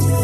هنا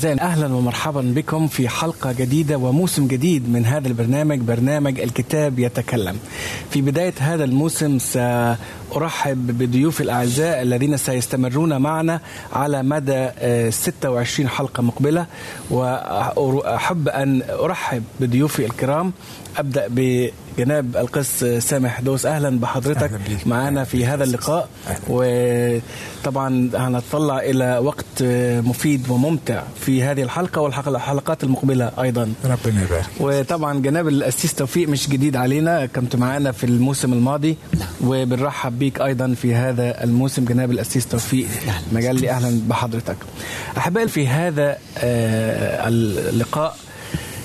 أعزائي أهلا ومرحبا بكم في حلقة جديدة وموسم جديد من هذا البرنامج برنامج الكتاب يتكلم. في بداية هذا الموسم سأرحب بضيوف الأعزاء الذين سيستمرون معنا على مدى 26 حلقة مقبلة. وأحب أن أرحب بضيوفي الكرام. أبدأ بجناب القس سامح دوس. أهلا بحضرتك أهلا. معنا في هذا اللقاء. وطبعا هنطلع إلى وقت مفيد وممتع في هذه الحلقة والحلقات المقبلة أيضا. ربنا يبارك. وطبعا جناب الأسيس توفيق مش جديد علينا. كنت معانا في الموسم الماضي وبنرحب بيك أيضا في هذا الموسم. جناب الأسيس توفيق مجلي أهلا بحضرتك. أحبائي في هذا آه، اللقاء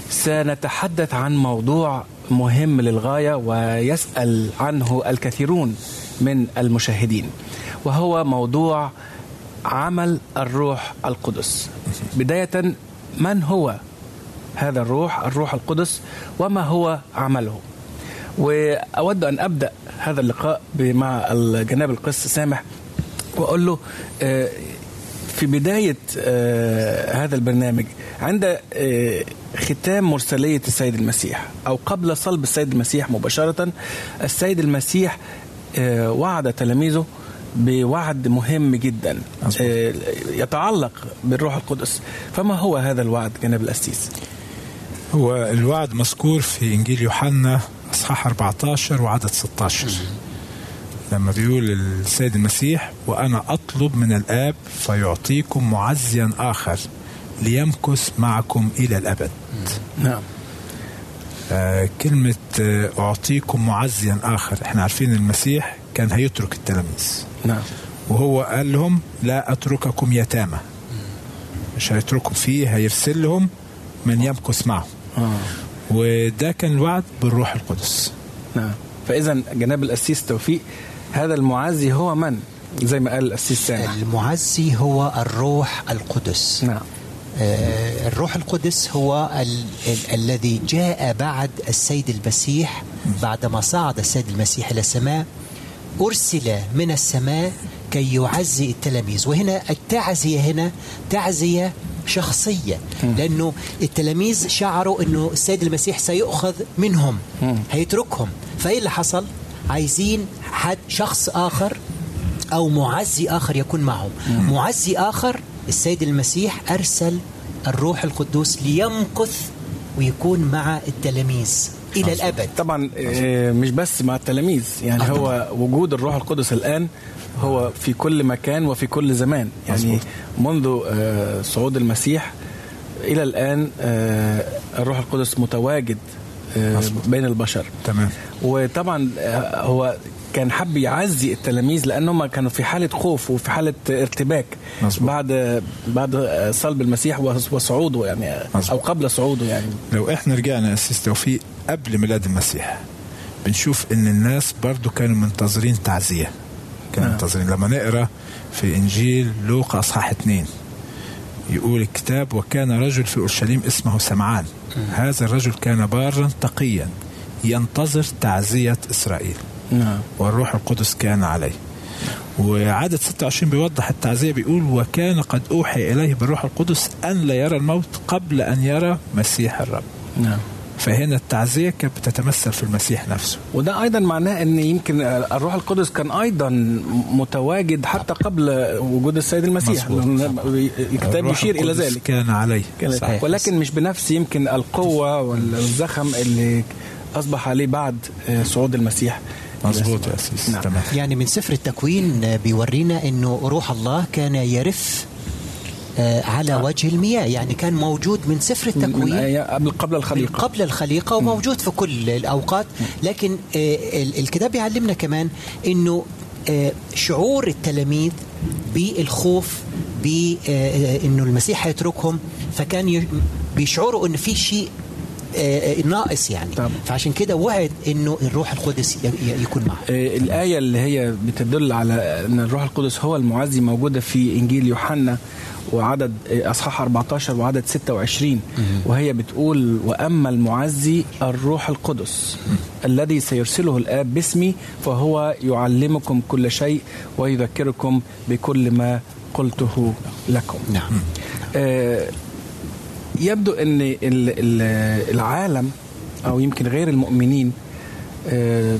سنتحدث عن موضوع مهم للغاية ويسأل عنه الكثيرون من المشاهدين وهو موضوع عمل الروح القدس. بداية من هو هذا الروح الروح القدس وما هو عمله؟ وأود أن أبدأ هذا اللقاء مع الجناب القس سامح وأقول له آه، في بداية آه، هذا البرنامج عند آه، ختام مرسلية السيد المسيح أو قبل صلب السيد المسيح مباشرة السيد المسيح وعد تلاميذه بوعد مهم جدا يتعلق بالروح القدس. فما هو هذا الوعد جناب الأسيس هو الوعد مذكور في إنجيل يوحنا اصحاح 14 وعدد 16 لما بيقول السيد المسيح وأنا أطلب من الآب فيعطيكم معزيا آخر ليمكث معكم إلى الأبد. نعم. آه كلمة آه أعطيكم معزيا آخر. إحنا عارفين المسيح كان هيترك التلاميذ. نعم. وهو قال لهم لا أترككم يتامى. مش هيترككم فيه هيرسل لهم من يمكث معهم آه. وده كان الوعد بالروح القدس. نعم. فإذا جناب الأسيس توفيق هذا المعزي هو من؟ زي ما قال الأسيس سامح المعزي هو الروح القدس. نعم. آه، الروح القدس هو ال- ال- الذي جاء بعد السيد المسيح بعدما صعد السيد المسيح إلى السماء أرسل من السماء كي يعزي التلاميذ. وهنا التعزية هنا تعزية شخصية. لأنه التلاميذ شعروا أنه السيد المسيح سيؤخذ منهم هيتركهم. فإيه اللي حصل؟ عايزين حد شخص آخر أو معزي آخر يكون معهم. معزي آخر السيد المسيح أرسل الروح القدوس ليمكث ويكون مع التلاميذ. إلى الأبد طبعا آه، مش بس مع التلاميذ يعني آه، هو وجود الروح القدس الآن هو في كل مكان وفي كل زمان يعني. منذ آه، صعود المسيح إلى الآن آه، الروح القدس متواجد. بين البشر تمام وطبعا هو كان حب يعزي التلاميذ لانهم كانوا في حالة خوف وفي حالة ارتباك مظبوط. بعد بعد صلب المسيح وصعوده يعني مظبوط. أو قبل صعوده يعني لو إحنا رجعنا اسيس توفيق قبل ميلاد المسيح. بنشوف إن الناس برضو كانوا منتظرين تعزية. كانوا نعم. منتظرين. لما نقرأ في إنجيل لوقا أصحاح اتنين يقول الكتاب وكان رجل في أورشليم اسمه سمعان. هذا الرجل كان بارا تقيا ينتظر تعزية إسرائيل. نعم. والروح القدس كان عليه. وعدد 26 بيوضح التعزية بيقول وكان قد أوحي إليه بالروح القدس أن لا يرى الموت قبل أن يرى مسيح الرب. نعم. فهنا التعزية كانت بتتمثل في المسيح نفسه وده أيضا معناه إن يمكن الروح القدس كان أيضا متواجد حتى قبل وجود السيد المسيح مظبوط. الكتاب يشير إلى ذلك كان عليه كان- صحيح. ولكن مش بنفس يمكن القوة والزخم اللي أصبح عليه بعد آه، صعود المسيح مظبوط. يا نعم. تمام يعني من سفر التكوين بيورينا إنه روح الله كان يرف على وجه المياه يعني كان موجود من سفر من التكوين آية قبل قبل من قبل الخليقة وموجود في كل الأوقات. لكن آه، ال- الكتاب بيعلمنا كمان أنه آه، شعور التلاميذ بالخوف بأنه المسيح هيتركهم. فكان بيشعروا أن في شيء آه، آه، ناقص يعني. طبعا. فعشان كده وعد أنه الروح القدس يكون معه. آه، الآية اللي هي بتدل على أن الروح القدس هو المعزي موجودة في إنجيل يوحنا وعدد أصحاح 14 وعدد 26 وهي بتقول وأما المعزي الروح القدس الذي سيرسله الآب باسمي فهو يعلمكم كل شيء ويذكركم بكل ما قلته لكم. نعم. آه، يبدو إن ال- ال- العالم أو يمكن غير المؤمنين آه،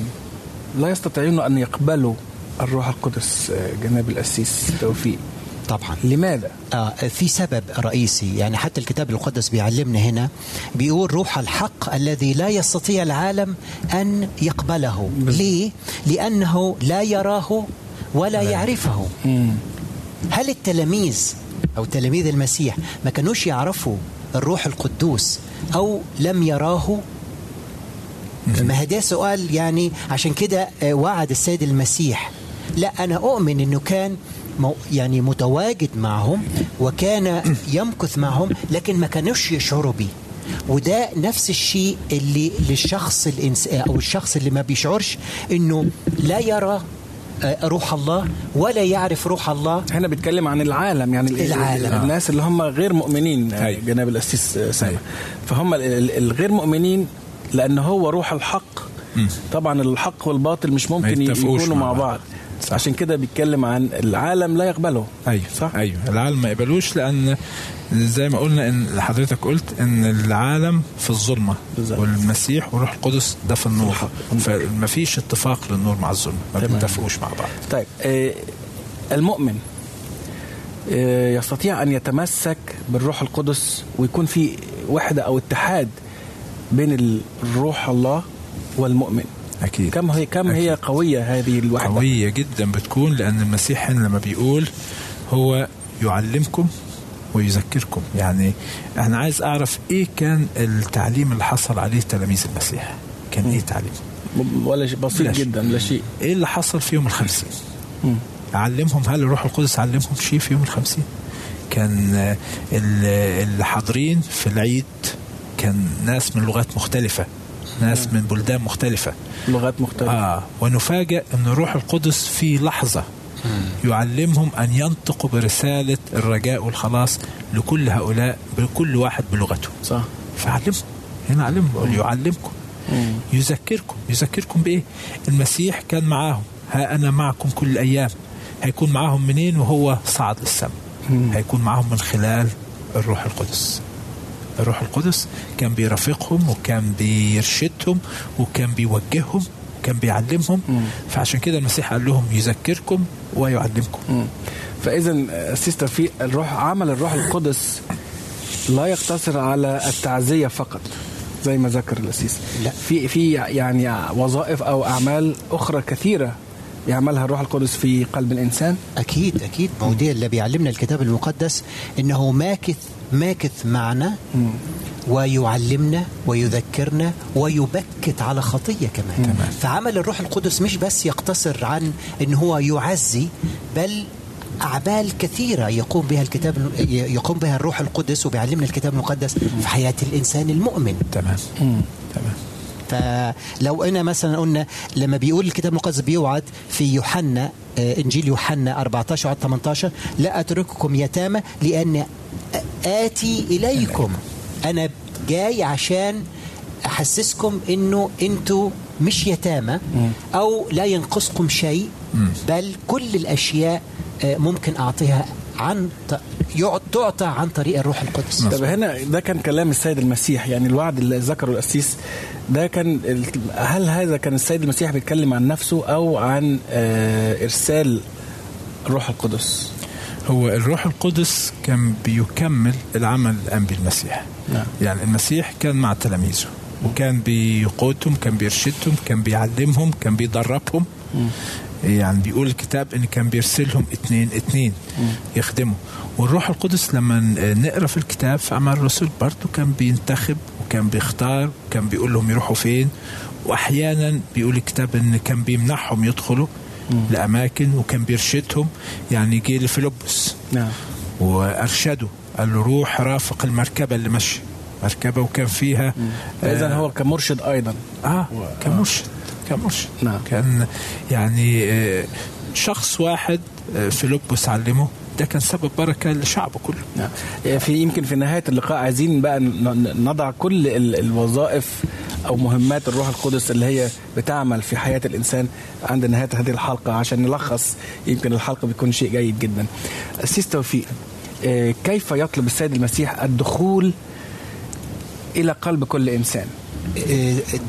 لا يستطيعون أن يقبلوا الروح القدس آه، جناب القسيس توفيق. طبعا. لماذا؟ آه في سبب رئيسي يعني حتى الكتاب المقدس بيعلمنا هنا بيقول روح الحق الذي لا يستطيع العالم أن يقبله. ليه؟ لأنه لا يراه ولا يعرفه. هل التلاميذ أو تلاميذ المسيح ما كانوش يعرفوا الروح القدوس أو لم يراه؟ ما هذا سؤال يعني عشان كده آه، وعد السيد المسيح. لا أنا أؤمن أنه كان يعني متواجد معهم وكان يمكث معهم لكن ما كانوش يشعروا بيه وده نفس الشيء اللي للشخص الإنس أو الشخص اللي ما بيشعرش أنه لا يرى آه، روح الله ولا يعرف روح الله هنا بيتكلم عن العالم يعني ال- العالم. ال- الناس اللي هم غير مؤمنين آه،. جناب القسيس آه، سامح فهم ال- ال- الغير مؤمنين لأن هو روح الحق طبعا الحق والباطل مش ممكن يتفقوش يكونوا مع مع بعض. صح. عشان كده بيتكلم عن العالم لا يقبله أيوه صح؟ أيوه العالم ما يقبلوش لأن زي ما قلنا إن حضرتك قلت إن العالم في الظلمة بالظبط. والمسيح والروح القدس ده في النور. فما فيش اتفاق للنور مع الظلمه ما. بيتفقوش مع بعض طيب آه، المؤمن آه، يستطيع أن يتمسك بالروح القدس ويكون في وحدة أو اتحاد بين الروح الله والمؤمن أكيد. كم هي كم هي أكيد. قوية هذه الوحدة؟ قوية جدا بتكون لأن المسيح هنا لما بيقول هو يعلمكم ويذكركم. يعني أنا عايز أعرف إيه كان التعليم اللي حصل عليه تلاميذ المسيح؟ كان إيه تعليم ولا شيء بسيط. جدا لا شيء. إيه اللي حصل في يوم الخمسين؟ مم. علمهم هل الروح القدس علمهم شيء في يوم الخمسين؟ كان ال- اللي حاضرين في العيد كان ناس من لغات مختلفة. ناس من بلدان مختلفة. لغات مختلفة. آه ونفاجأ أن الروح القدس في لحظة يعلمهم أن ينطقوا برسالة الرجاء والخلاص لكل هؤلاء بكل واحد بلغته. صح. فعلمهم. هنا علمهم يعلمكم. مم. يذكركم. يذكركم بإيه؟ المسيح كان معاهم. ها أنا معكم كل الأيام. هيكون معاهم منين؟ وهو صعد للسماء. هيكون معاهم من خلال الروح القدس. الروح القدس كان بيرافقهم وكان بيرشدهم وكان بيوجههم وكان بيعلمهم فعشان كده المسيح قال لهم يذكركم ويعلمكم مم. فإذا سيستر في الروح عمل الروح القدس لا يقتصر على التعزية فقط زي ما ذكر الاسيس لا. في في يعني وظائف أو أعمال أخرى كثيرة يعملها الروح القدس في قلب الإنسان؟ أكيد أكيد. ما دي اللي بيعلمنا الكتاب المقدس إنه ماكث ماكث معنا ويعلمنا ويذكرنا ويبكت على خطية كمان. تمام. فعمل الروح القدس مش بس يقتصر عن إن هو يعزي بل أعمال كثيرة يقوم بها الكتاب يقوم بها الروح القدس وبيعلمنا الكتاب المقدس في حياة الإنسان المؤمن. تمام. تمام. فلو أنا مثلا قلنا لما بيقول الكتاب المقدس بيوعد في يوحنا آه، إنجيل يوحنا 14 وعدد 18 لا أترككم يتامى لأن آتي إليكم. أنا جاي عشان أحسسكم إنه أنتوا مش يتامى أو لا ينقصكم شيء بل كل الأشياء آه، ممكن أعطيها عن تعطى عن طريق الروح القدس. طب هنا ده كان كلام السيد المسيح يعني الوعد اللي ذكره القسيس ده كان هل هذا كان السيد المسيح بيتكلم عن نفسه أو عن آه، إرسال الروح القدس؟ هو الروح القدس كان بيكمل العمل اللي قام به المسيح نعم. يعني المسيح كان مع تلاميذه وكان بيقودهم كان بيرشدهم كان بيعلمهم كان بيدربهم. يعني بيقول الكتاب إن كان بيرسلهم اتنين اتنين يخدموا. والروح القدس لما نقرأ في الكتاب في اعمال الرسل برضه كان بينتخب وكان بيختار وكان بيقول لهم يروحوا فين. واحيانا بيقول الكتاب إن كان بيمنعهم يدخلوا لأماكن وكان بيرشدهم. يعني جه لفيلبس نعم. وأرشده. قال له روح رافق المركبة اللي ماشية. مركبة وكان فيها فاذا هو كمرشد أيضا. آه كمرشد كمرشد نعم. كان يعني آه، شخص واحد آه، فيلبس علمه ده كان سبب بركة لشعبه كله نعم. في يمكن في نهاية اللقاء عايزين بقى نضع كل ال- الوظائف أو مهمات الروح القدس اللي هي بتعمل في حياة الإنسان عند نهاية هذه الحلقة عشان نلخص يمكن الحلقة بيكون شيء جيد جدا. السيس توفيق آه، كيف يطلب السيد المسيح الدخول إلى قلب كل إنسان؟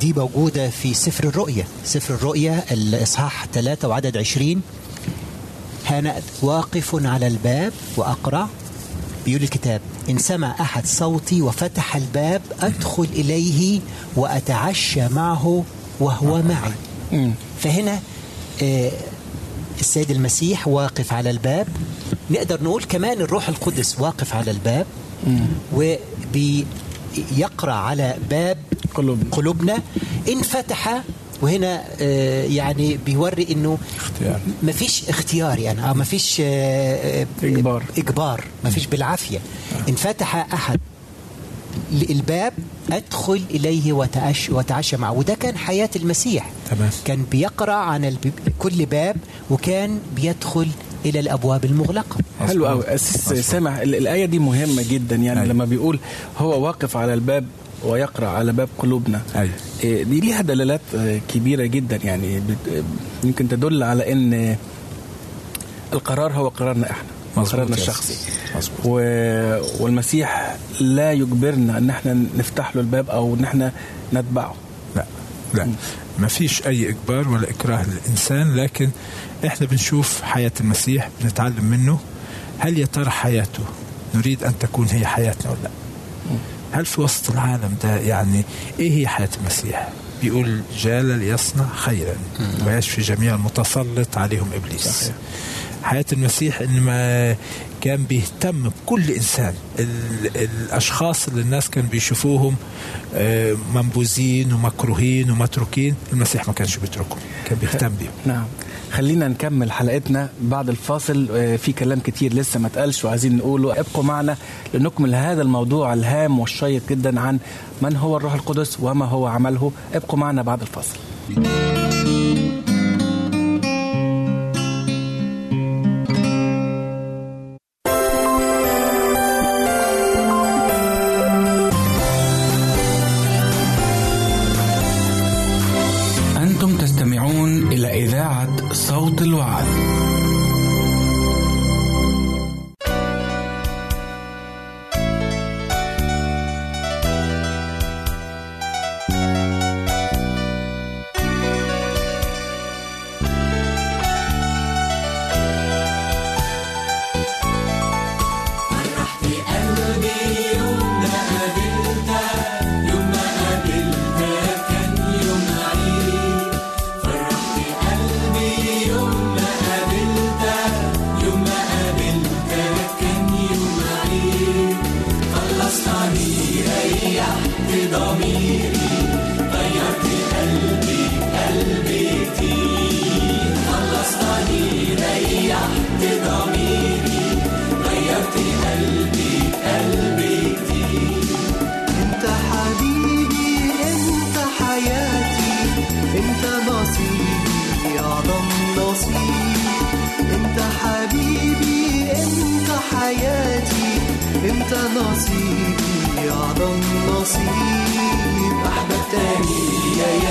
دي موجودة في سفر الرؤيا سفر الرؤيا الإصحاح 3 وعدد 20 أنا واقف على الباب وأقرأ. بيقول الكتاب إن سمع أحد صوتي وفتح الباب أدخل إليه وأتعشى معه وهو معي. فهنا آه، السيد المسيح واقف على الباب. نقدر نقول كمان الروح القدس واقف على الباب. وبيقرأ على باب قلوبنا. قلوبنا. إن فتح وهنا آه، يعني بيوري إنه اختيار. ما فيش اختيار يعني. آه ما فيش آه، آه، إجبار. إجبار. ما فيش بالعافية. إن فتح أحد الباب أدخل إليه وتعش وتعشى معه. وده كان حياة المسيح. تمام. كان بيقرأ عن الب... كل باب وكان بيدخل إلى الأبواب المغلقة. حلو قوي ال- الآية دي مهمة جدا يعني أيوة. لما بيقول هو واقف على الباب ويقرأ على باب قلوبنا. أيوة. دي ليها دلالات آه، كبيرة جدا يعني يمكن تدل على إن القرار هو قرارنا إحنا قرارنا الشخصي. و... والمسيح لا يجبرنا إن إحنا نفتح له الباب أو إن إحنا نتبعه. لا لا. ما فيش أي إجبار ولا إكراه للإنسان لكن إحنا بنشوف حياة المسيح بنتعلم منه هل يا ترى حياته نريد أن تكون هي حياتنا ولا لا؟ هل في وسط العالم ده يعني إيه هي حياة المسيح؟ بيقول جال ليصنع خيرا ويشفي جميع المتسلط عليهم إبليس. صحيح. حياة المسيح إنما كان بيهتم بكل إنسان. ال- الأشخاص اللي الناس كانوا بيشوفوهم آه، منبوذين ومكروهين ومتروكين المسيح ما كانش بيتركهم كان بيهتم بيهم. نعم. خلينا نكمل حلقتنا بعد الفاصل. آه، في كلام كتير لسه ما اتقالش وعايزين نقوله. ابقوا معنا لنكمل هذا الموضوع الهام والشيق جدا عن من هو الروح القدس وما هو عمله. ابقوا معنا بعد الفاصل.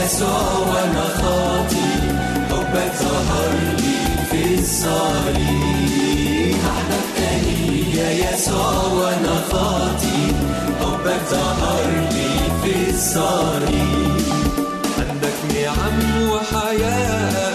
يسوع وأنا خاطي حبك ظهر لي في الصليب احبك يا يسوع وأنا خاطي حبك ظهر لي في الصليب عندك نعم وحياة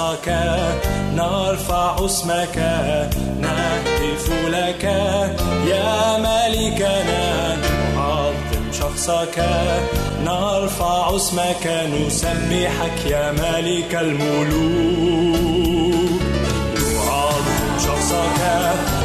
نصك نرفع اسمك نهتف لك. يا ملكنا نعظم شخصك نرفع اسمك نسبحك. يا ملك الملوك نعظم شخصك.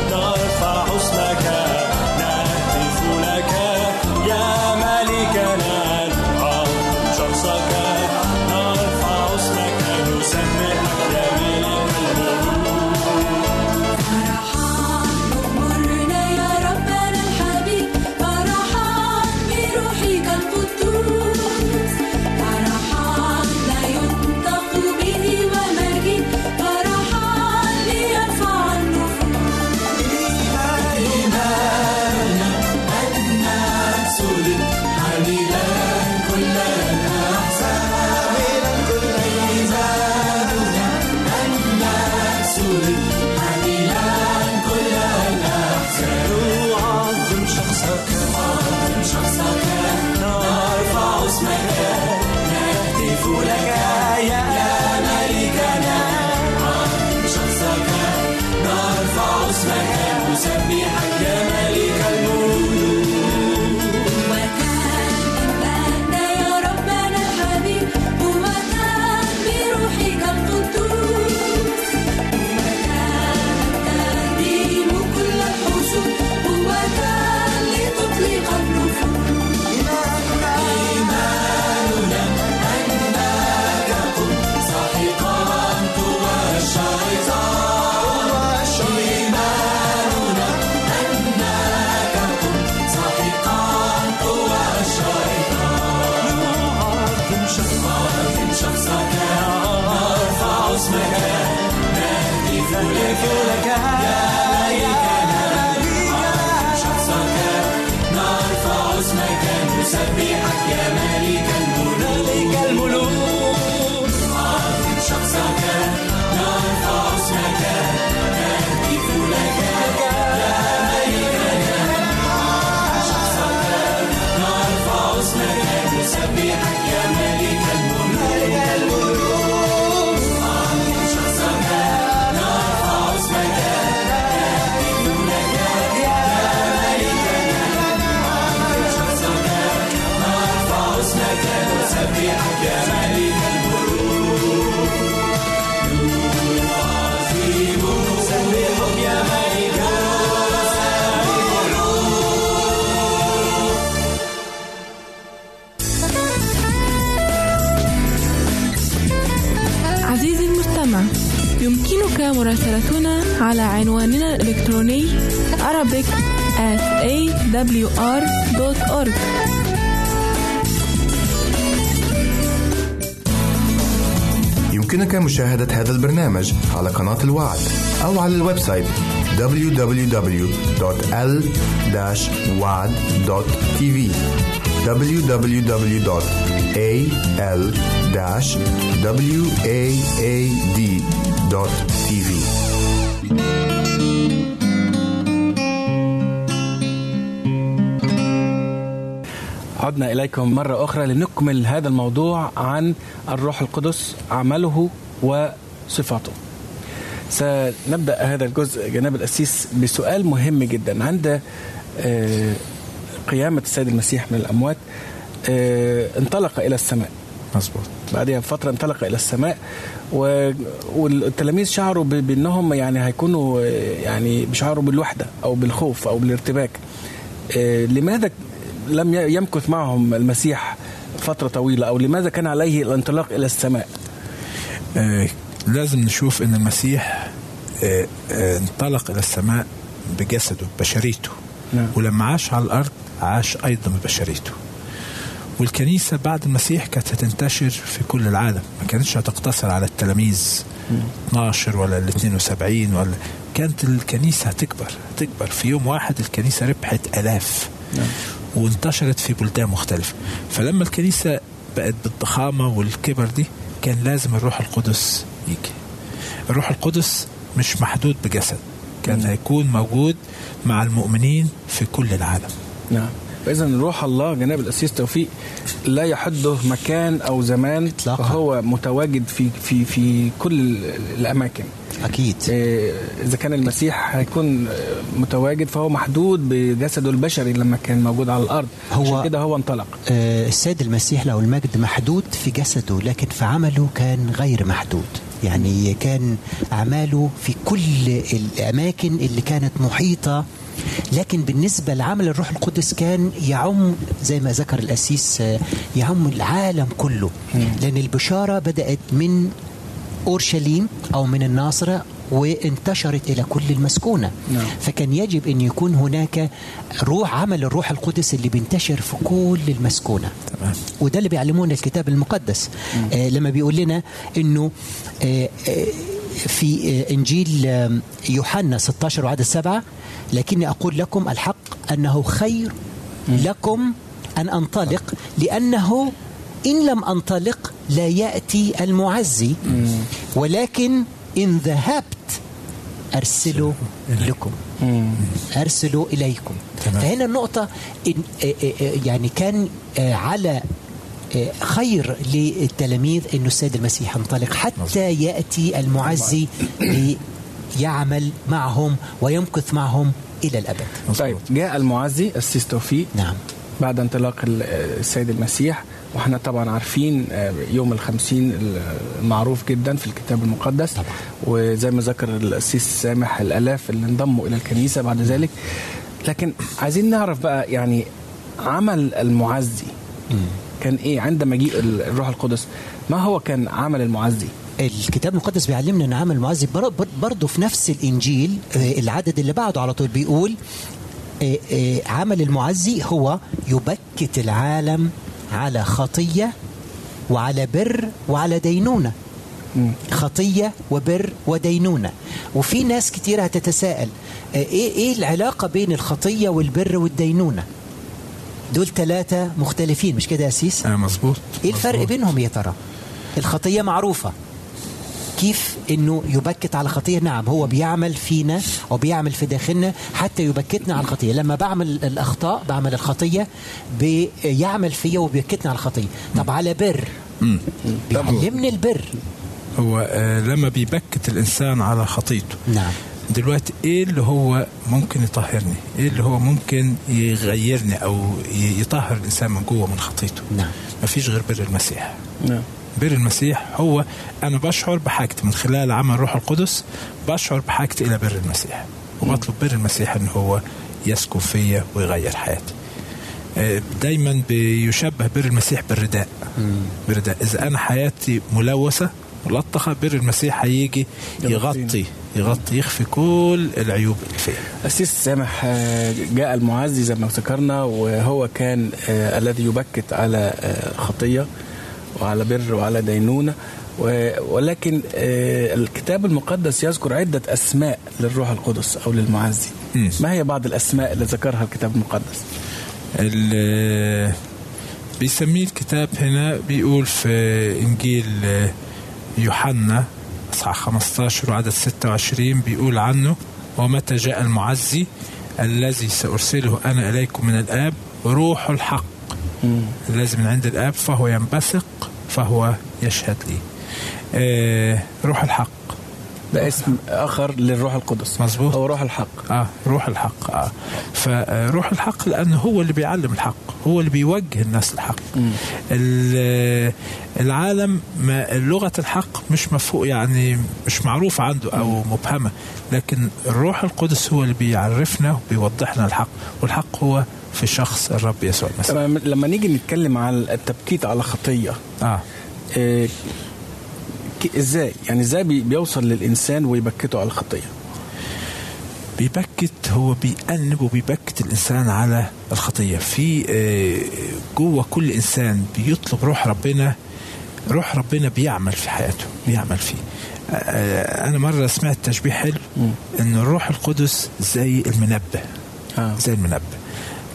على عنواننا الإلكتروني Arabic at awr.org يمكنك مشاهدة هذا البرنامج على قناة الوعد أو على ال website www.l-wad.tv www.al-waad.tv عدنا إليكم مرة أخرى لنكمل هذا الموضوع عن الروح القدس عمله وصفاته. سنبدأ هذا الجزء جناب الأسيس بسؤال مهم جدا عند آه، قيامة السيد المسيح من الأموات. آه، انطلق إلى السماء. مظبوط. بعدها بفترة انطلق إلى السماء و... والتلاميذ شعروا ب... بأنهم يعني هيكونوا آه، يعني بيشعروا بالوحدة أو بالخوف أو بالارتباك. لماذا لم يمكث معهم المسيح فترة طويلة أو لماذا كان عليه الانطلاق إلى السماء؟ آه، لازم نشوف إن المسيح آه، آه، انطلق إلى السماء بجسده بشريته. نعم. ولما عاش على الأرض عاش أيضا ببشريته. والكنيسة بعد المسيح كانت هتنتشر في كل العالم. ما كانتش هتقتصر على التلاميذ 12 ولا ال 72 ولا كانت الكنيسة هتكبر هتكبر. في يوم واحد الكنيسة ربحت آلاف. وانتشرت في بلدان مختلفة. فلما الكنيسة بقت بالضخامة والكبر دي كان لازم الروح القدس يجي. الروح القدس مش محدود بجسد كان هيكون موجود مع المؤمنين في كل العالم. نعم. فإذا روح الله جناب الأسيس توفيق لا يحده مكان أو زمان إطلاقاً. فهو متواجد في في في كل الأماكن. أكيد. إيه، إذا كان المسيح هيكون آه، متواجد فهو محدود بجسده البشري لما كان موجود على الأرض. هو- كده هو انطلق. آه، السيد المسيح له المجد محدود في جسده لكن في عمله كان غير محدود. يعني كان أعماله في كل الأماكن اللي كانت محيطة لكن بالنسبة لعمل الروح القدس كان يعم زي ما ذكر الأسيس آه، يعم العالم كله. لأن البشارة بدأت من أورشليم أو من الناصرة وانتشرت إلى كل المسكونة. نعم. فكان يجب أن يكون هناك روح عمل الروح القدس اللي بينتشر في كل المسكونة. تمام. وده اللي بيعلمونا الكتاب المقدس. آه لما بيقول لنا إنه آه آه في آه إنجيل آه يوحنا 16 وعدد سبعة لكني أقول لكم الحق أنه خير لكم أن أنطلق لأنه إن لم أنطلق لا يأتي المعزي. ولكن إن ذهبت ارسله لكم. ارسله إليكم. تمام. فهنا النقطة إن آه، آه، يعني كان على خير للتلاميذ انه السيد المسيح انطلق حتى يأتي المعزي ليعمل معهم ويمكث معهم إلى الأبد. طيب جاء المعزي السيس توفيق نعم. بعد انطلاق ال- السيد المسيح وإحنا طبعا عارفين آه، يوم الخمسين المعروف جدا في الكتاب المقدس. طبعا. وزي ما ذكر السيس سامح الألاف اللي انضموا إلى الكنيسة بعد ذلك. لكن عايزين نعرف بقى يعني عمل المعزي كان إيه عند مجيء ال- الروح القدس. ما هو كان عمل المعزي؟ الكتاب المقدس بيعلمنا إن عمل المعزي بر- بر- برضه في نفس الإنجيل آه، العدد اللي بعده على طول بيقول آه، آه، عمل المعزي هو يبكت العالم على خطية وعلى بر وعلى دينونة. خطية وبر ودينونة. وفي ناس كتير هتتساءل إيه إيه العلاقة بين الخطية والبر والدينونة؟ دول ثلاثة مختلفين مش كده يا سيس؟ آه مظبوط. إيه الفرق مظبوط. بينهم يا ترى؟ الخطية معروفة. كيف إنه يبكت على خطية؟ نعم هو بيعمل فينا أو بيعمل في داخلنا حتى يبكتنا على الخطية. لما بعمل الأخطاء بعمل الخطية بيعمل فيا وبيبكتنا على الخطية. طب على بر. بيعلمني البر. هو آه لما بيبكت الإنسان على خطيته. نعم. دلوقتي إيه اللي هو ممكن يطهرني؟ إيه اللي هو ممكن يغيرني أو يطهر الإنسان من جوه من خطيته؟ نعم. مفيش غير بر المسيح. نعم. بر المسيح هو أنا بشعر بحاجتي من خلال عمل روح القدس بشعر بحاجتي إلى بر المسيح. وبطلب بر المسيح إن هو يسكن فيا ويغير حياتي. آه، دايما بيشبه بر المسيح بالرداء. بالرداء. إذا أنا حياتي ملوثة ملطخه بر المسيح هيجي يغطي يغطي يخفي كل العيوب اللي فيها. أسيس سامح آه، جاء المعزي زي ما ذكرنا وهو كان آه، الذي يبكت على آه، خطية وعلى بر وعلى دينونة. ولكن الكتاب المقدس يذكر عدة أسماء للروح القدس أو للمعزي. ما هي بعض الأسماء اللي ذكرها الكتاب المقدس؟ ال- بيسميه الكتاب هنا بيقول في إنجيل يوحنا اصحاح 15 وعدد 26 بيقول عنه ومتى جاء المعزي الذي سأرسله أنا إليكم من الآب؟ روح الحق. الذي من عند الآب فهو ينبثق فهو يشهد لي. آه روح الحق. ده اسم آخر للروح القدس. مظبوط. هو روح الحق. آه روح الحق. آه. فروح الحق لأنه هو اللي بيعلم الحق. هو اللي بيوجه الناس للحق ال- العالم ما لغة الحق مش مفهوم يعني مش معروفة عنده أو مبهمة. لكن الروح القدس هو اللي بيعرفنا وبيوضحنا الحق. والحق هو في شخص الرب يسوع المسيح. لما نيجي نتكلم عن التبكيت على خطية آه ك- إزاي؟ يعني إزاي بي- بيوصل للإنسان ويبكته على الخطية؟ بيبكت هو بيأنب وبيبكت الإنسان على الخطية. في آه، جوه كل إنسان بيطلب روح ربنا روح ربنا بيعمل في حياته بيعمل فيه. آه، آه، أنا مرة سمعت تشبيه حلو إن الروح القدس زي المنبه آه. زي المنبه.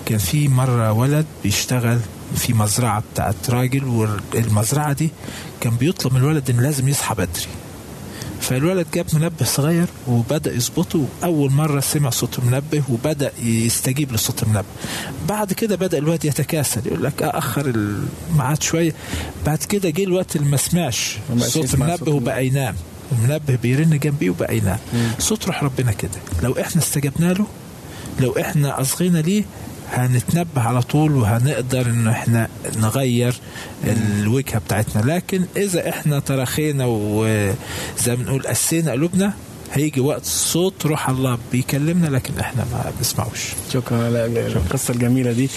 كان في مرة ولد بيشتغل في مزرعة بتاعت راجل والمزرعة دي كان بيطلب من الولد إن لازم يصحى بدري. فالولد جاب منبه صغير وبدأ يظبطه. أول مرة سمع صوت المنبه وبدأ يستجيب لصوت المنبه. بعد كده بدأ الواد يتكاسل. يقول لك أخر الميعاد شوية. بعد كده جه الوقت اللي ما سمعش صوت المنبه وبقى ينام. المنبه بيرن جنبيه وبقى ينام. صوت روح ربنا كده. لو إحنا استجبنا له لو إحنا أصغينا ليه هنتنبه على طول وهنقدر ان إحنا نغير الوجهة بتاعتنا. لكن إذا إحنا تراخينا وزي ما بنقول قسينا قلوبنا هيجي وقت صوت روح الله بيكلمنا لكن إحنا ما بنسمعوش. شكرا على القصة الجميلة دي.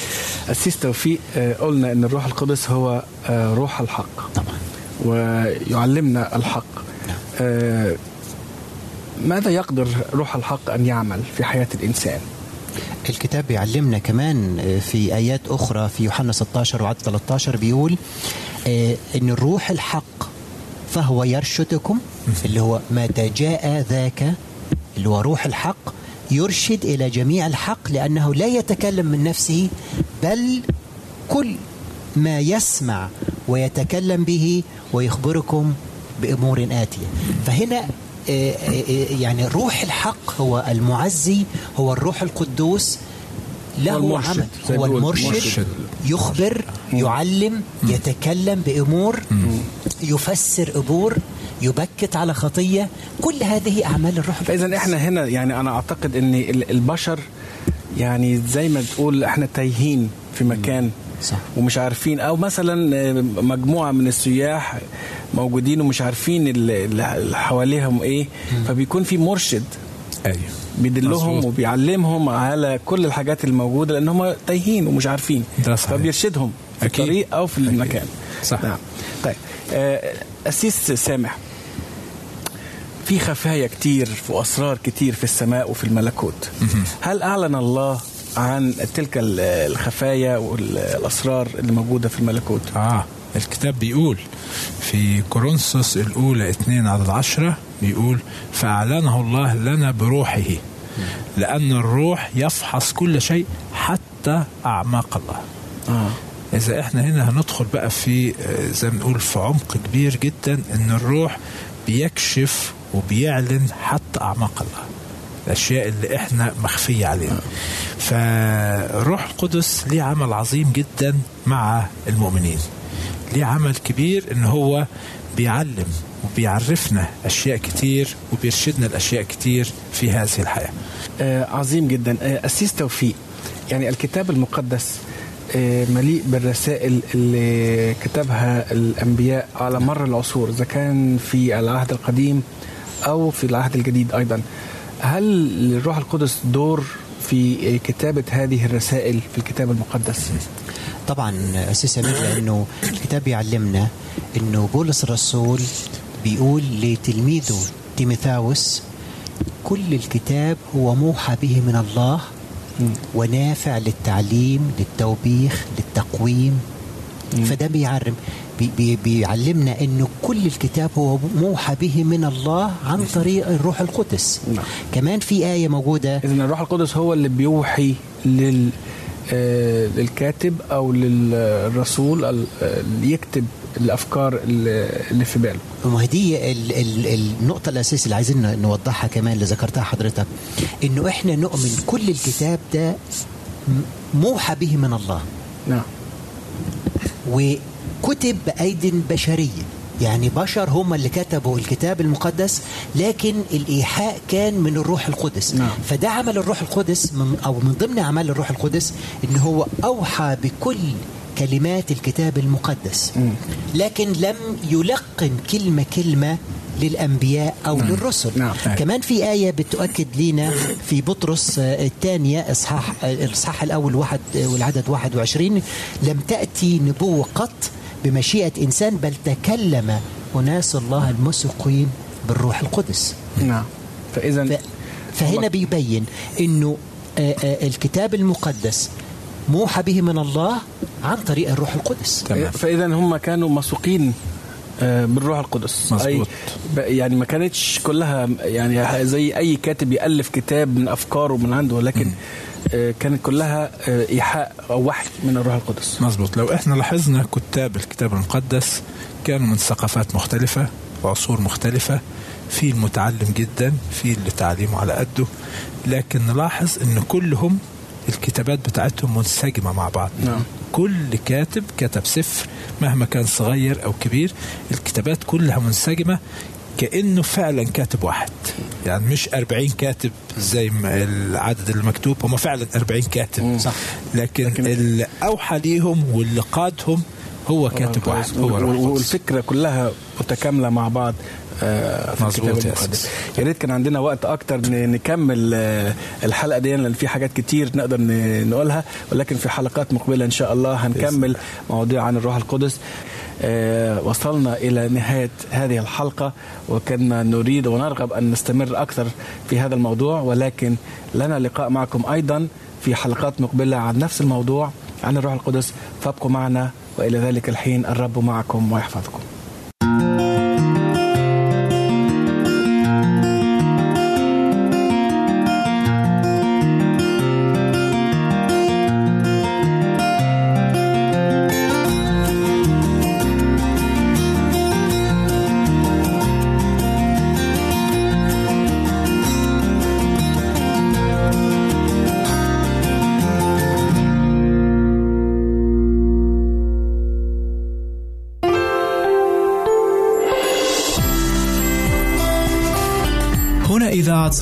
أسيس توفيق آه، قلنا أن الروح القدس هو آه، روح الحق. طبعا. ويعلمنا الحق. آه، ماذا يقدر روح الحق أن يعمل في حياة الإنسان؟ الكتاب بيعلمنا كمان في آيات أخرى في يوحنا 16 وعدد 13 بيقول آه، إن الروح الحق فهو يرشدكم اللي هو متى جاء ذاك اللي هو روح الحق يرشد إلى جميع الحق لأنه لا يتكلم من نفسه بل كل ما يسمع ويتكلم به ويخبركم بأمور آتية. فهنا آه، آه، آه، يعني روح الحق هو المعزي هو الروح القدوس له المرشد، عمل هو المرشد مرشد. يخبر يعلم يتكلم بأمور يفسر أمور يبكت على خطية. كل هذه أعمال الروح فإذا إحنا هنا يعني أنا أعتقد أن ال- البشر يعني زي ما تقول إحنا تايهين في مكان صح. ومش عارفين. أو مثلا آه، مجموعة من السياح موجودين ومش عارفين ال- اللي حواليهم إيه فبيكون في مرشد أيوه. بيدلهم. وبيعلمهم على كل الحاجات الموجودة لأن هم تايهين ومش عارفين. ده صحيح. فبيرشدهم في أكيد. الطريق أو في المكان. صح. نعم. طيب. آه، أسيس سامح في خفايا كتير وأسرار كتير في السماء وفي الملكوت. هل أعلن الله عن تلك ال- الخفايا والأسرار اللي موجوده في الملكوت؟ آه. الكتاب بيقول في كورنثوس الأولى 2 عدد عشرة بيقول فأعلنه الله لنا بروحه لأن الروح يفحص كل شيء حتى أعماق الله. آه. إذا إحنا هنا هندخل بقى في آه، زي ما نقول في عمق كبير جدا إن الروح بيكشف وبيعلن حتى أعماق الله الأشياء اللي إحنا مخفية علينا فالروح القدس ليه عمل عظيم جدا مع المؤمنين. ليه عمل كبير إن هو بيعلم وبيعرفنا أشياء كتير وبيرشدنا لأشياء كتير في هذه الحياة. آه عظيم جدا. آه أسيس توفيق. يعني الكتاب المقدس آه مليء بالرسائل اللي كتبها الأنبياء على مر العصور إذا كان في العهد القديم أو في العهد الجديد أيضا. هل للروح القدس دور في كتابة هذه الرسائل في الكتاب المقدس؟ طبعا أسيس أمير لأنه الكتاب يعلمنا أنه بولس الرسول بيقول لتلميذه تيموثاوس كل الكتاب هو موحى به من الله ونافع للتعليم للتوبيخ للتقويم. فده بيعلم بي بي بيعلمنا إنه كل الكتاب هو موحى به من الله عن طريق الروح القدس. نعم. كمان في آية موجودة إذن الروح القدس هو اللي بيوحي لل للكاتب أو للرسول اللي يكتب الأفكار اللي في باله. ما هي دي ال ال النقطة الأساسية اللي عايزين نوضحها كمان اللي ذكرتها حضرتك إنه إحنا نؤمن كل الكتاب ده موحى به من الله. نعم. وكتب بأيدي بشرية. يعني بشر هم اللي كتبوا الكتاب المقدس لكن الإيحاء كان من الروح القدس. نعم. فده عمل الروح القدس من أو من ضمن أعمال الروح القدس إن هو أوحى بكل كلمات الكتاب المقدس. لكن لم يلقن كلمة كلمة للأنبياء أو للرسل. نعم. كمان في آية بتؤكد لنا في بطرس آه، الثانية إصحاح آه، الإصحاح الأول واحد آه، والعدد 21 لم تأتي نبوة قط بمشيئة إنسان بل تكلم أناس الله المسقين بالروح القدس. نعم. فإذا ف- فهنا بيبين إنه آه، آه، الكتاب المقدس موحى به من الله عن طريق الروح القدس. تمام. فإذا هم كانوا مسوقين آه، بالروح القدس. مظبوط. ب- يعني ما كانتش كلها يعني زي أي كاتب يألف كتاب من أفكاره من عنده لكن آه، كانت كلها آه، إيحاء أو وحي من الروح القدس. مظبوط. لو إحنا لاحظنا كتاب الكتاب المقدس كانوا من ثقافات مختلفة وعصور مختلفة في المتعلم جدا في اللي تعليمه على قده لكن نلاحظ إن كلهم الكتابات بتاعتهم منسجمة مع بعض. نعم. كل كاتب كتب سفر مهما كان صغير أو كبير الكتابات كلها منسجمة. كأنه فعلا كاتب واحد. يعني مش 40 كاتب زي ما العدد المكتوب هم فعلا 40 كاتب. صح. لكن, لكن- اللي اوحى ليهم واللي قادهم هو كاتب واحد هو والفكرة كلها متكاملة مع بعض آه، في مظبوط يا ريت كان عندنا وقت أكتر نكمل آه، الحلقة دي لأن في حاجات كتير نقدر نقولها. ولكن في حلقات مقبلة إن شاء الله هنكمل مواضيع عن الروح القدس. وصلنا إلى نهاية هذه الحلقة وكنا نريد ونرغب أن نستمر أكثر في هذا الموضوع ولكن لنا لقاء معكم أيضا في حلقات مقبلة عن نفس الموضوع عن الروح القدس. فابقوا معنا وإلى ذلك الحين الرب معكم ويحفظكم.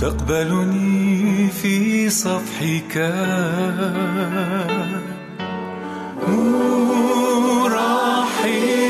تقبلني في صفحك. مرحبا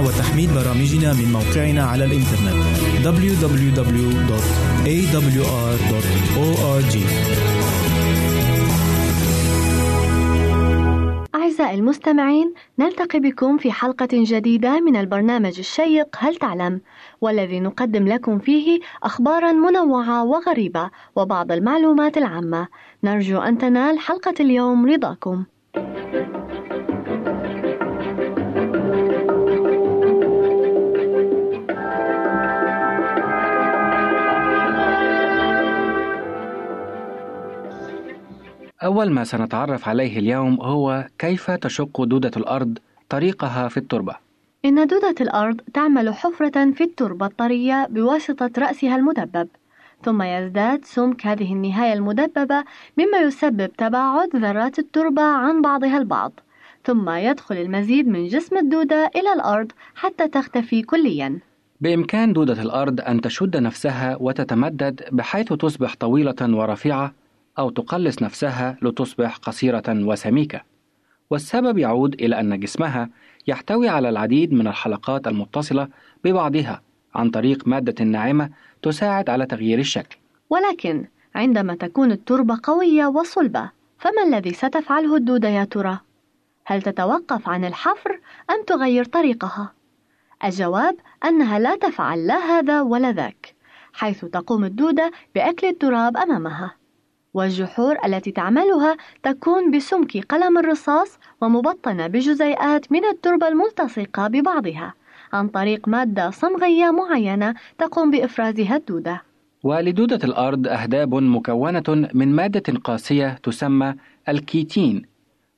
وتحميل برامجنا من موقعنا على الإنترنت www.awr.org أعزائي المستمعين نلتقي بكم في حلقة جديدة من البرنامج الشيق هل تعلم والذي نقدم لكم فيه أخبارا منوعة وغريبة وبعض المعلومات العامة. نرجو أن تنال حلقة اليوم رضاكم. أول ما سنتعرف عليه اليوم هو كيف تشق دودة الأرض طريقها في التربة. إن دودة الأرض تعمل حفرة في التربة الطرية بواسطة رأسها المدبب ثم يزداد سمك هذه النهاية المدببة مما يسبب تباعد ذرات التربة عن بعضها البعض ثم يدخل المزيد من جسم الدودة إلى الأرض حتى تختفي كلياً بإمكان دودة الأرض أن تشد نفسها وتتمدد بحيث تصبح طويلة ورفيعة أو تقلص نفسها لتصبح قصيرة وسميكة والسبب يعود إلى أن جسمها يحتوي على العديد من الحلقات المتصلة ببعضها عن طريق مادة ناعمة تساعد على تغيير الشكل ولكن عندما تكون التربة قوية وصلبة فما الذي ستفعله الدودة يا ترى؟ هل تتوقف عن الحفر أم تغير طريقها؟ الجواب أنها لا تفعل لا هذا ولا ذاك حيث تقوم الدودة بأكل التراب أمامها والجحور التي تعملها تكون بسمك قلم الرصاص ومبطنة بجزيئات من التربة الملتصقة ببعضها عن طريق مادة صمغية معينة تقوم بإفرازها الدودة. ولدودة الأرض أهداب مكونة من مادة قاسية تسمى الكيتين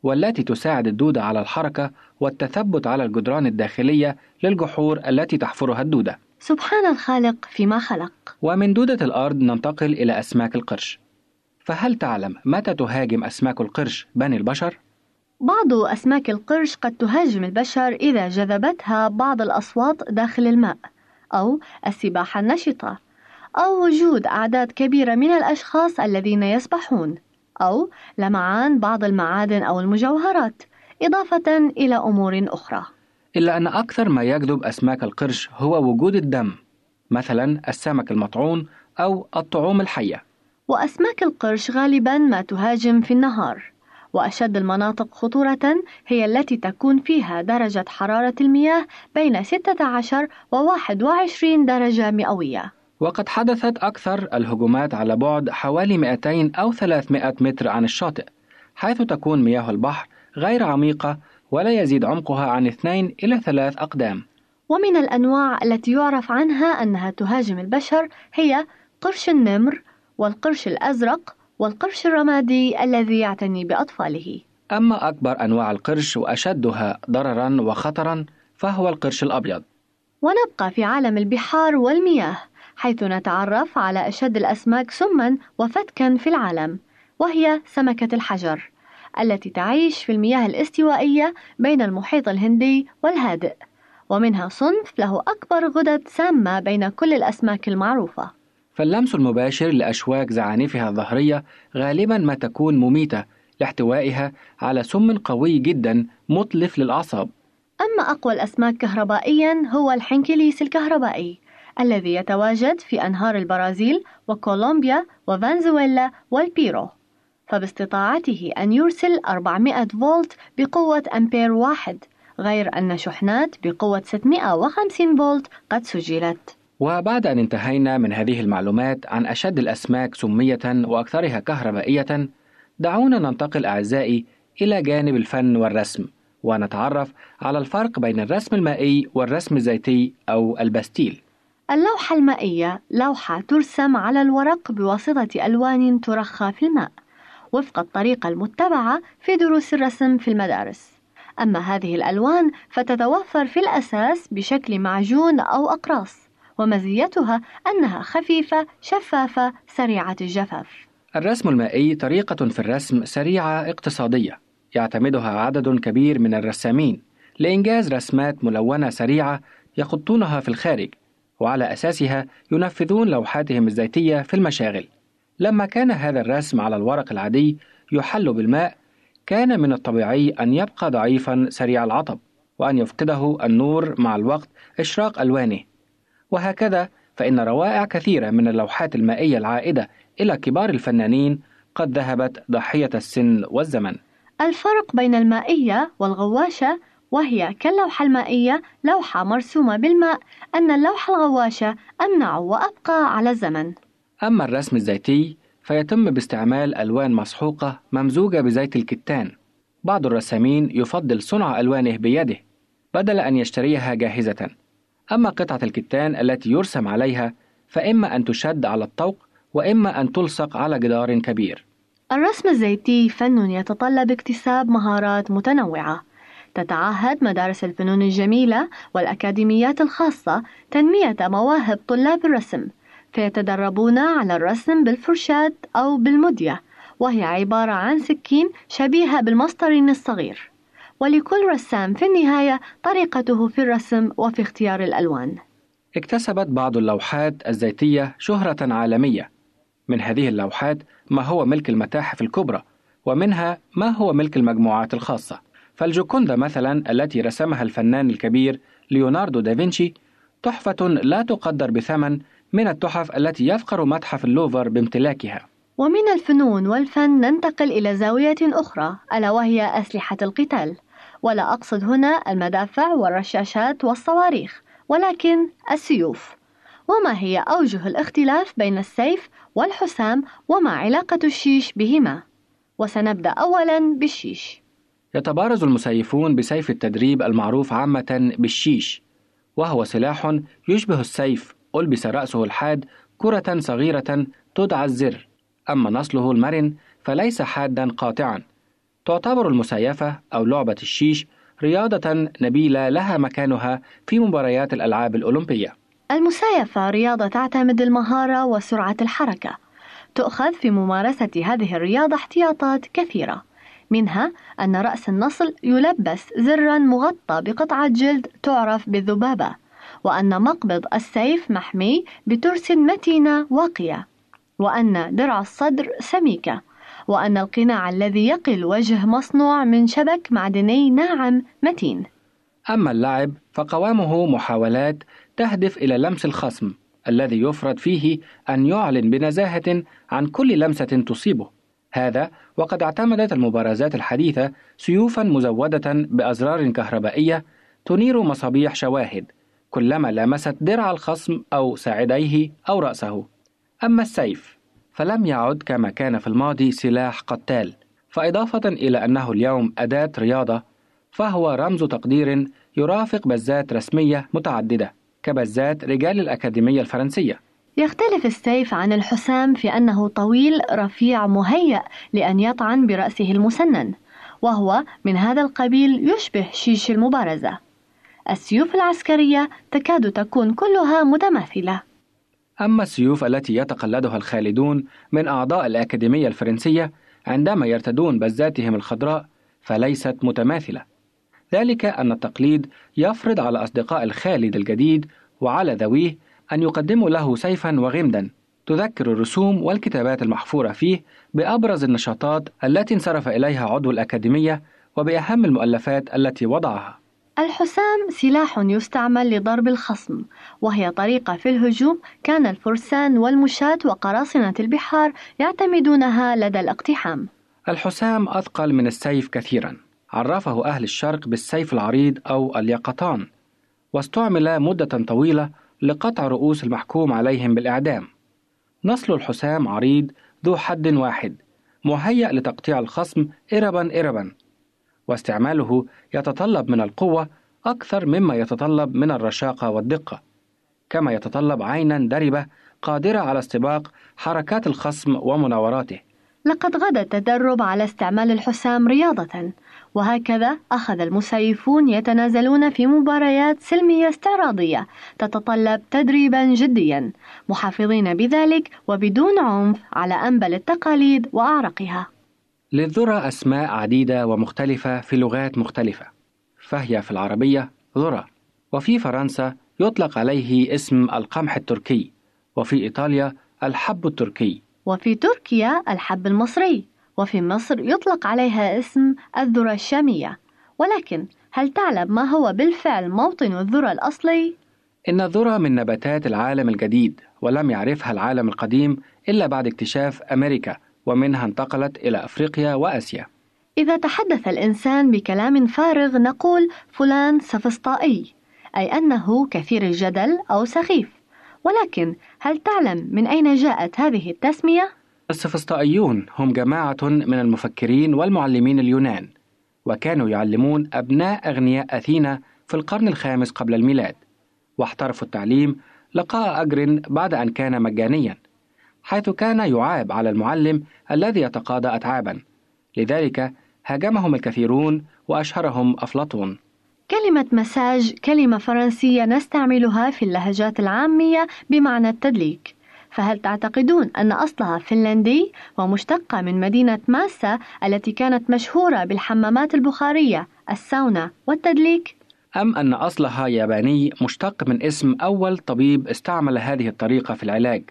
والتي تساعد الدودة على الحركة والتثبت على الجدران الداخلية للجحور التي تحفرها الدودة. سبحان الخالق فيما خلق. ومن دودة الأرض ننتقل إلى أسماك القرش. فهل تعلم متى تهاجم أسماك القرش بني البشر؟ بعض أسماك القرش قد تهاجم البشر إذا جذبتها بعض الأصوات داخل الماء أو السباحة النشطة أو وجود أعداد كبيرة من الأشخاص الذين يسبحون أو لمعان بعض المعادن أو المجوهرات إضافة إلى أمور أخرى إلا أن أكثر ما يجذب أسماك القرش هو وجود الدم مثلا السمك المطعون أو الطعوم الحية وأسماك القرش غالبا ما تهاجم في النهار. وأشد المناطق خطورة هي التي تكون فيها درجة حرارة المياه بين 16 و 21 درجة مئوية. وقد حدثت أكثر الهجومات على بعد حوالي 200 أو 300 متر عن الشاطئ حيث تكون مياه البحر غير عميقة ولا يزيد عمقها عن 2 إلى 3 أقدام. ومن الأنواع التي يعرف عنها أنها تهاجم البشر هي قرش النمر والقرش الأزرق والقرش الرمادي الذي يعتني بأطفاله. أما أكبر أنواع القرش وأشدها ضررا وخطرا فهو القرش الأبيض. ونبقى في عالم البحار والمياه حيث نتعرف على أشد الأسماك سما وفتكا في العالم وهي سمكة الحجر التي تعيش في المياه الاستوائية بين المحيط الهندي والهادئ ومنها صنف له أكبر غدد سامة بين كل الأسماك المعروفة. فاللمس المباشر لأشواك زعانفها الظهرية غالبا ما تكون مميتة لاحتوائها على سم قوي جدا متلف للأعصاب. أما أقوى الأسماك كهربائيا هو الحنكليس الكهربائي الذي يتواجد في أنهار البرازيل وكولومبيا وفنزويلا والبيرو فباستطاعته أن يرسل 400 فولت بقوة أمبير واحد غير أن شحنات بقوة 650 فولت قد سجلت. وبعد أن انتهينا من هذه المعلومات عن أشد الأسماك سمية وأكثرها كهربائية دعونا ننتقل أعزائي إلى جانب الفن والرسم ونتعرف على الفرق بين الرسم المائي والرسم الزيتي أو البستيل اللوحة المائية لوحة ترسم على الورق بواسطة ألوان ترخى في الماء وفق الطريقة المتبعة في دروس الرسم في المدارس. أما هذه الألوان فتتوفر في الأساس بشكل معجون أو أقراص. ومزيتها أنها خفيفة شفافة سريعة الجفاف. الرسم المائي طريقة في الرسم سريعة اقتصادية يعتمدها عدد كبير من الرسامين لإنجاز رسمات ملونة سريعة يخطونها في الخارج وعلى أساسها ينفذون لوحاتهم الزيتية في المشاغل. لما كان هذا الرسم على الورق العادي يحل بالماء كان من الطبيعي أن يبقى ضعيفا سريع العطب وأن يفقده النور مع الوقت إشراق ألوانه. وهكذا فإن روائع كثيرة من اللوحات المائية العائدة إلى كبار الفنانين قد ذهبت ضحية السن والزمن. الفرق بين المائية والغواشة وهي كاللوحة المائية لوحة مرسومة بالماء أن اللوحة الغواشة أمنع وأبقى على الزمن. أما الرسم الزيتي فيتم باستعمال ألوان مسحوقة ممزوجة بزيت الكتان. بعض الرسامين يفضل صنع ألوانه بيده بدل أن يشتريها جاهزة. أما قطعة الكتان التي يرسم عليها فإما أن تشد على الطوق وإما أن تلصق على جدار كبير. الرسم الزيتي فن يتطلب اكتساب مهارات متنوعة. تتعهد مدارس الفنون الجميلة والأكاديميات الخاصة تنمية مواهب طلاب الرسم، فيتدربون على الرسم بالفرشاة أو بالمدية وهي عبارة عن سكين شبيهة بالمسطرين الصغير ولكل رسام في النهاية طريقته في الرسم وفي اختيار الألوان. اكتسبت بعض اللوحات الزيتية شهرة عالمية. من هذه اللوحات ما هو ملك المتاحف الكبرى ومنها ما هو ملك المجموعات الخاصة. فالجوكوندا مثلا التي رسمها الفنان الكبير ليوناردو دافنشي تحفة لا تقدر بثمن من التحف التي يفخر متحف اللوفر بامتلاكها. ومن الفنون والفن ننتقل إلى زاوية أخرى ألا وهي أسلحة القتال. ولا أقصد هنا المدافع والرشاشات والصواريخ ولكن السيوف. وما هي أوجه الاختلاف بين السيف والحسام وما علاقة الشيش بهما؟ وسنبدأ أولا بالشيش. يتبارز المسيفون بسيف التدريب المعروف عامة بالشيش وهو سلاح يشبه السيف ألبس رأسه الحاد كرة صغيرة تدعى الزر. أما نصله المرن فليس حادا قاطعا. تعتبر المسيفة أو لعبة الشيش رياضة نبيلة لها مكانها في مباريات الألعاب الأولمبية. المسايفة رياضة تعتمد المهارة وسرعة الحركة. تؤخذ في ممارسة هذه الرياضة احتياطات كثيرة. منها أن رأس النصل يلبس زرا مغطى بقطعة جلد تعرف بالذبابة وأن مقبض السيف محمي بترس متينة واقية وأن درع الصدر سميكة. وأن القناع الذي يقي الوجه مصنوع من شبك معدني ناعم متين. أما اللعب فقوامه محاولات تهدف إلى لمس الخصم الذي يفرض فيه أن يعلن بنزاهة عن كل لمسة تصيبه. هذا وقد اعتمدت المبارزات الحديثة سيوفا مزودة بأزرار كهربائية تنير مصابيح شواهد كلما لامست درع الخصم أو ساعديه أو رأسه. أما السيف فلم يعد كما كان في الماضي سلاح قتال. فإضافة إلى أنه اليوم أداة رياضة فهو رمز تقدير يرافق بزات رسمية متعددة كبزات رجال الأكاديمية الفرنسية. يختلف السيف عن الحسام في أنه طويل رفيع مهيأ لأن يطعن برأسه المسنن وهو من هذا القبيل يشبه شيش المبارزة. السيوف العسكرية تكاد تكون كلها متماثلة. أما السيوف التي يتقلدها الخالدون من أعضاء الأكاديمية الفرنسية عندما يرتدون بزاتهم الخضراء فليست متماثلة. ذلك أن التقليد يفرض على أصدقاء الخالد الجديد وعلى ذويه أن يقدموا له سيفا وغمدا. تذكر الرسوم والكتابات المحفورة فيه بأبرز النشاطات التي انصرف إليها عضو الأكاديمية وبأهم المؤلفات التي وضعها. الحسام سلاح يستعمل لضرب الخصم وهي طريقة في الهجوم. كان الفرسان والمشاة وقراصنة البحار يعتمدونها لدى الاقتحام. الحسام أثقل من السيف كثيرا. عرفه أهل الشرق بالسيف العريض أو اليقطان واستعمل مدة طويلة لقطع رؤوس المحكوم عليهم بالإعدام. نصل الحسام عريض ذو حد واحد مهيأ لتقطيع الخصم إربا إربا. واستعماله يتطلب من القوة أكثر مما يتطلب من الرشاقة والدقة. كما يتطلب عينا دربة قادرة على استباق حركات الخصم ومناوراته. لقد غدا التدرب على استعمال الحسام رياضة وهكذا أخذ المسيفون يتنازلون في مباريات سلمية استعراضية تتطلب تدريبا جديا محافظين بذلك وبدون عنف على أنبل التقاليد وأعرقها للذرة أسماء عديدة ومختلفة في لغات مختلفة فهي في العربية ذرة وفي فرنسا يطلق عليه اسم القمح التركي وفي إيطاليا الحب التركي وفي تركيا الحب المصري وفي مصر يطلق عليها اسم الذرة الشامية ولكن هل تعلم ما هو بالفعل موطن الذرة الأصلي؟ إن الذرة من نباتات العالم الجديد ولم يعرفها العالم القديم إلا بعد اكتشاف أمريكا ومنها انتقلت إلى أفريقيا وآسيا. إذا تحدث الإنسان بكلام فارغ نقول فلان سفسطائي أي أنه كثير الجدل أو سخيف. ولكن هل تعلم من أين جاءت هذه التسمية؟ السفسطائيون هم جماعة من المفكرين والمعلمين اليونان وكانوا يعلمون أبناء أغنياء أثينا في القرن الخامس قبل الميلاد. واحترفوا التعليم لقاء أجر بعد أن كان مجانيا. حيث كان يعاب على المعلم الذي يتقاضى أتعابا لذلك هاجمهم الكثيرون وأشهرهم أفلاطون كلمة مساج كلمة فرنسية نستعملها في اللهجات العامية بمعنى التدليك فهل تعتقدون أن أصلها فنلندي ومشتقة من مدينة ماسا التي كانت مشهورة بالحمامات البخارية الساونا والتدليك؟ أم أن أصلها ياباني مشتق من اسم أول طبيب استعمل هذه الطريقة في العلاج؟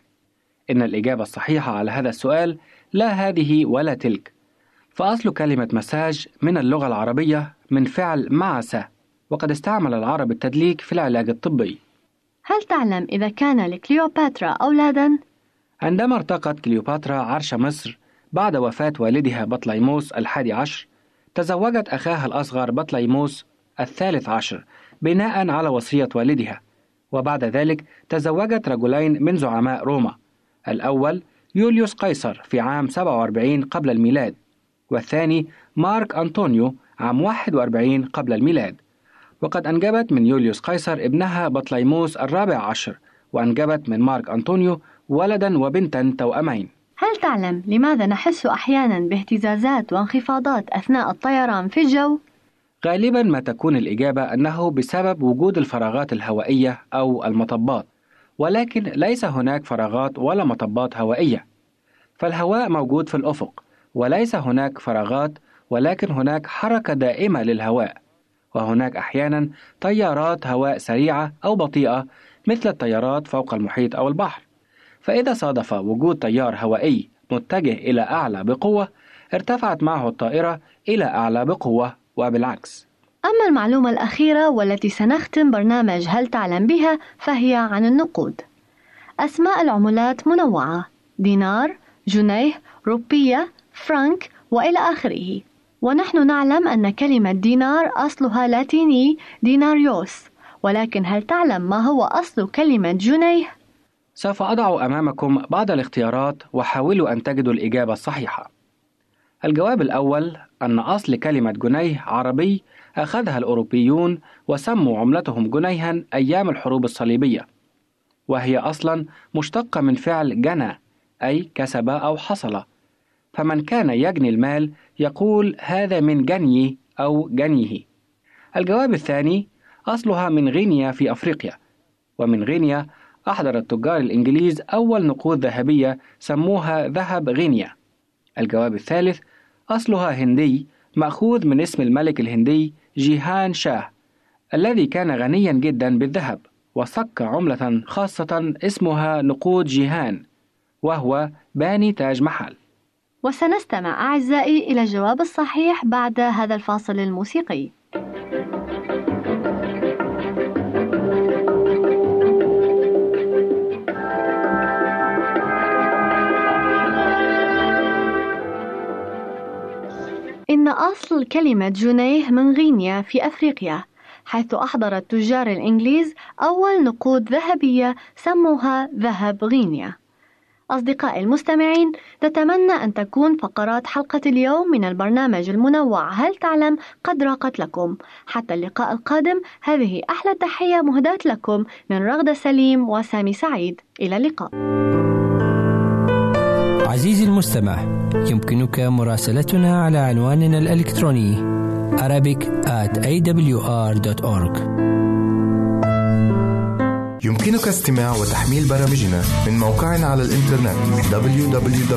إن الإجابة الصحيحة على هذا السؤال لا هذه ولا تلك. فأصل كلمة مساج من اللغة العربية من فعل معس وقد استعمل العرب التدليك في العلاج الطبي. هل تعلم إذا كان لكليوباترا أولادا؟ عندما ارتقت كليوباترا عرش مصر بعد وفاة والدها بطليموس الحادي عشر تزوجت أخاها الأصغر بطليموس الثالث عشر بناء على وصية والدها. وبعد ذلك تزوجت رجلين من زعماء روما. الأول يوليوس قيصر في عام 47 قبل الميلاد والثاني مارك أنطونيو عام 41 قبل الميلاد. وقد أنجبت من يوليوس قيصر ابنها بطليموس الرابع عشر وأنجبت من مارك أنطونيو ولدا وبنتا توأمين. هل تعلم لماذا نحس أحيانا باهتزازات وانخفاضات أثناء الطيران في الجو؟ غالبا ما تكون الإجابة أنه بسبب وجود الفراغات الهوائية أو المطبات. ولكن ليس هناك فراغات ولا مطبات هوائية. فالهواء موجود في الأفق وليس هناك فراغات ولكن هناك حركة دائمة للهواء. وهناك أحيانا تيارات هواء سريعة أو بطيئة مثل التيارات فوق المحيط أو البحر. فإذا صادف وجود تيار هوائي متجه إلى أعلى بقوة ارتفعت معه الطائرة إلى أعلى بقوة وبالعكس. أما المعلومة الأخيرة والتي سنختم برنامج هل تعلم بها فهي عن النقود. أسماء العملات منوعة. دينار، جنيه، روبية، فرانك وإلى آخره. ونحن نعلم أن كلمة دينار أصلها لاتيني ديناريوس. ولكن هل تعلم ما هو أصل كلمة جنيه؟ سوف أضع أمامكم بعض الاختيارات وحاولوا أن تجدوا الإجابة الصحيحة. الجواب الأول أن أصل كلمة جنيه عربي أخذها الأوروبيون وسموا عملتهم جنيها أيام الحروب الصليبية وهي أصلا مشتقة من فعل جنى أي كسب أو حصل. فمن كان يجني المال يقول هذا من جني أو جنيه. الجواب الثاني أصلها من غينيا في أفريقيا. ومن غينيا أحضر التجار الإنجليز أول نقود ذهبية سموها ذهب غينيا. الجواب الثالث أصلها هندي مأخوذ من اسم الملك الهندي جيهان شاه الذي كان غنيا جدا بالذهب وصك عملة خاصة اسمها نقود جيهان وهو باني تاج محل. وسنستمع أعزائي إلى الجواب الصحيح بعد هذا الفاصل الموسيقي. إن أصل كلمة جنيه من غينيا في أفريقيا حيث أحضر التجار الإنجليز أول نقود ذهبية سموها ذهب غينيا. أصدقائي المستمعين نتمنى أن تكون فقرات حلقة اليوم من البرنامج المنوع. هل تعلم قد راقت لكم؟ حتى اللقاء القادم هذه أحلى تحية مهداة لكم من رغدة سليم وسامي سعيد. إلى اللقاء. عزيزي المستمع يمكنك مراسلتنا على عنواننا الإلكتروني arabic at awr.org يمكنك استماع وتحميل برامجنا من موقعنا على الإنترنت www.awr.org